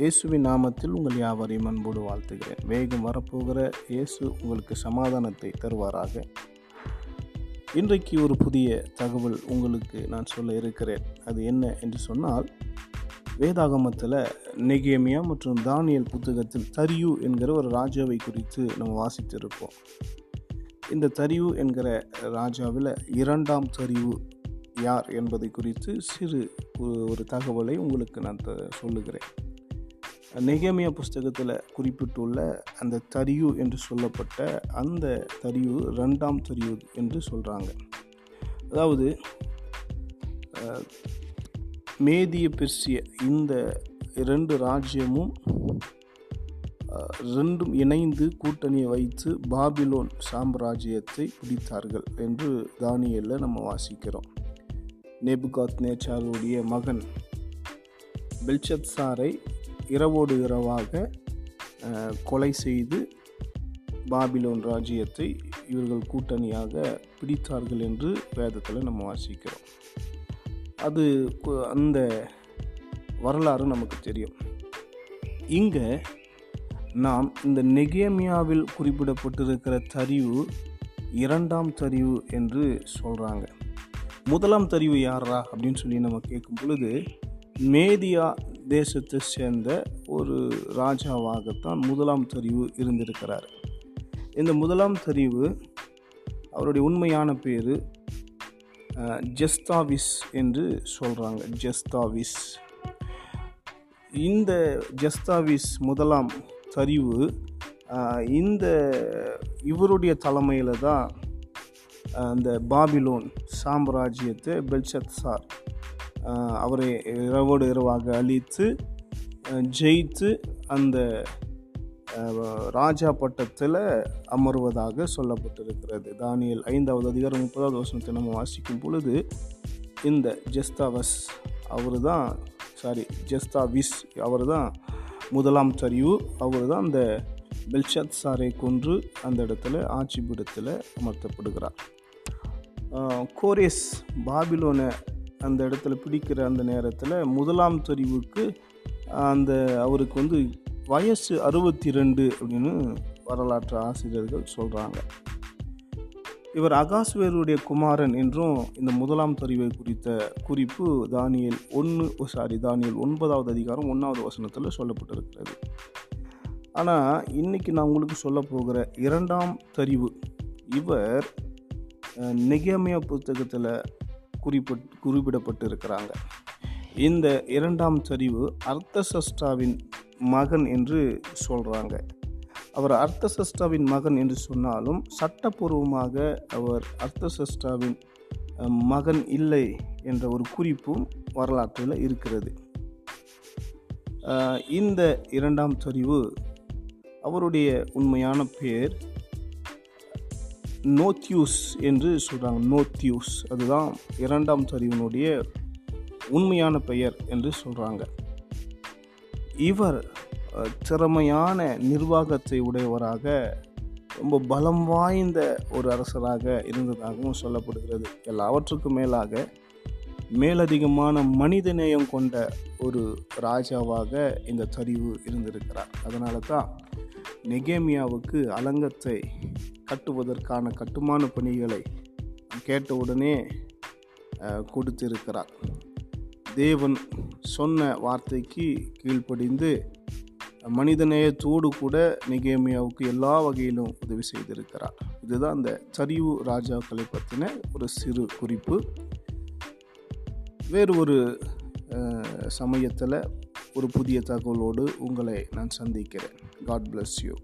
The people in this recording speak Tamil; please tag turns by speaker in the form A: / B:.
A: இயேசுவின் நாமத்தில் உங்கள் யாவரையும் அன்போடு வாழ்த்துகிறேன். வேகம் வரப்போகிற இயேசு உங்களுக்கு சமாதானத்தை தருவாராக. இன்றைக்கு ஒரு புதிய தகவல் உங்களுக்கு நான் சொல்ல இருக்கிறேன். அது என்ன என்று சொன்னால் வேதாகமத்தில் நெகேமியா மற்றும் தானியல் புத்தகத்தில் தரியு என்கிற ஒரு ராஜாவை குறித்து நம்ம வாசித்திருப்போம். இந்த தரியு என்கிற ராஜாவில் இரண்டாம் தரிவு யார் என்பதை குறித்து சிறு ஒரு தகவலை உங்களுக்கு நான் சொல்லுகிறேன். நெகமிய புஸ்தகத்தில் குறிப்பிட்டுள்ள அந்த தரியு என்று சொல்லப்பட்ட அந்த தரியு ரெண்டாம் தரியு என்று சொல்கிறாங்க அதாவது மேதிய பெர்சிய இந்த இரண்டு ராஜ்யமும் ரெண்டும் இணைந்து கூட்டணியை வைத்து பாபிலோன் சாம்ராஜ்யத்தை பிடித்தார்கள் என்று தானியலில் நம்ம வாசிக்கிறோம். நேபுகாத் நேச்சாருடைய மகன் பெல்ஷத் சாரை இரவோடு இரவாக கொலை செய்து பாபிலோன் ராஜ்யத்தை இவர்கள் கூட்டணியாக பிடித்தார்கள் என்று வேதத்தில் நம்ம வாசிக்கிறோம். அது அந்த வரலாறு நமக்கு தெரியும். இங்கே நாம் இந்த நெகேமியாவில் குறிப்பிடப்பட்டிருக்கிற தரிவு இரண்டாம் தரிவு என்று சொல்கிறாங்க முதலாம் தரிவு யாரா அப்படின்னு சொல்லி நம்ம கேட்கும் பொழுது மேதியா தேசத்தை சேர்ந்த ஒரு ராஜாவாகத்தான் முதலாம் தெரிவு இருந்திருக்கிறார். இந்த முதலாம் தெரிவு அவருடைய உண்மையான பேர் ஜெஸ்தாவிஸ் என்று சொல்கிறாங்க ஜெஸ்தாவிஸ். இந்த ஜெஸ்தாவிஸ் முதலாம் தறிவு இந்த இவருடைய தலைமையில் தான் அந்த பாபிலோன் சாம்ராஜ்யத்தை பெல்சத் சார் அவரை இரவோடு இரவாக அழித்து ஜெயித்து அந்த ராஜா பட்டத்தில் அமர்வதாக சொல்லப்பட்டிருக்கிறது. தானியல் ஐந்தாவது அதிகாரம் முப்பதாவது வருஷத்தை நம்ம வாசிக்கும் பொழுது இந்த ஜெஸ்தாவஸ் அவர் தான் சாரி ஜெஸ்தாவிஸ் அவர் தான் முதலாம் சரிவு. அவர் தான் அந்த பெல்ஷத் சாரை கொன்று அந்த இடத்துல ஆட்சி பீடத்தில் அமர்த்தப்படுகிறார் கோரேஸ் பாபிலோனை அந்த இடத்துல பிடிக்கிற அந்த நேரத்தில் முதலாம் தெரிவுக்கு அந்த அவருக்கு வந்து வயசு அறுபத்தி ரெண்டு அப்படின்னு வரலாற்று ஆசிரியர்கள் சொல்கிறாங்க இவர் அகாஸ்வேருடைய குமாரன் என்றும் இந்த முதலாம் தெரிவை குறித்த குறிப்பு தானியல் ஒன்று சாரி தானியல் ஒன்பதாவது அதிகாரம் ஒன்றாவது வசனத்தில் சொல்லப்பட்டிருக்கிறது. ஆனால் இன்றைக்கி நான் உங்களுக்கு சொல்ல போகிற இரண்டாம் தெரிவு இவர் நெகேமியா புத்தகத்தில் குறிப்பிட் குறிப்பிடப்பட்டு இருக்கிறாங்க இந்த இரண்டாம் சரிவு அர்த்தசஷ்டாவின் மகன் என்று சொல்கிறாங்க அவர் அர்த்தசஷ்டாவின் மகன் என்று சொன்னாலும் சட்டப்பூர்வமாக அவர் அர்த்தசஷ்டாவின் மகன் இல்லை என்ற ஒரு குறிப்பும் வரலாற்றில் இருக்கிறது. இந்த இரண்டாம் சரிவு அவருடைய உண்மையான பேர் நோத்யூஸ் என்று சொல்கிறாங்க நோத்யூஸ் அதுதான் இரண்டாம் சரிவினுடைய உண்மையான பெயர் என்று சொல்கிறாங்க இவர் திறமையான நிர்வாகத்தை உடையவராக ரொம்ப பலம் வாய்ந்த ஒரு அரசராக இருந்ததாகவும் சொல்லப்படுகிறது. எல்லாவற்றுக்கும் மேலாக மேலதிகமான மனிதநேயம் கொண்ட ஒரு ராஜாவாக இந்த சரிவு இருந்திருக்கிறார். அதனால தான் நெகேமியாவுக்கு அலங்கத்தை கட்டுவதற்கான கட்டுமான பணிகளை கேட்டவுடனே கொடுத்திருக்கிறார். தேவன் சொன்ன வார்த்தைக்கு கீழ்ப்படிந்து மனிதநேயத்தோடு கூட நிகேமியாவுக்கு எல்லா வகையிலும் உதவி செய்திருக்கிறார். இதுதான் அந்த சரிவு ராஜாக்களை பற்றின ஒரு சிறு குறிப்பு. வேறு ஒரு சமயத்தில் ஒரு புதிய தகவலோடு உங்களை நான் சந்திக்கிறேன். God bless you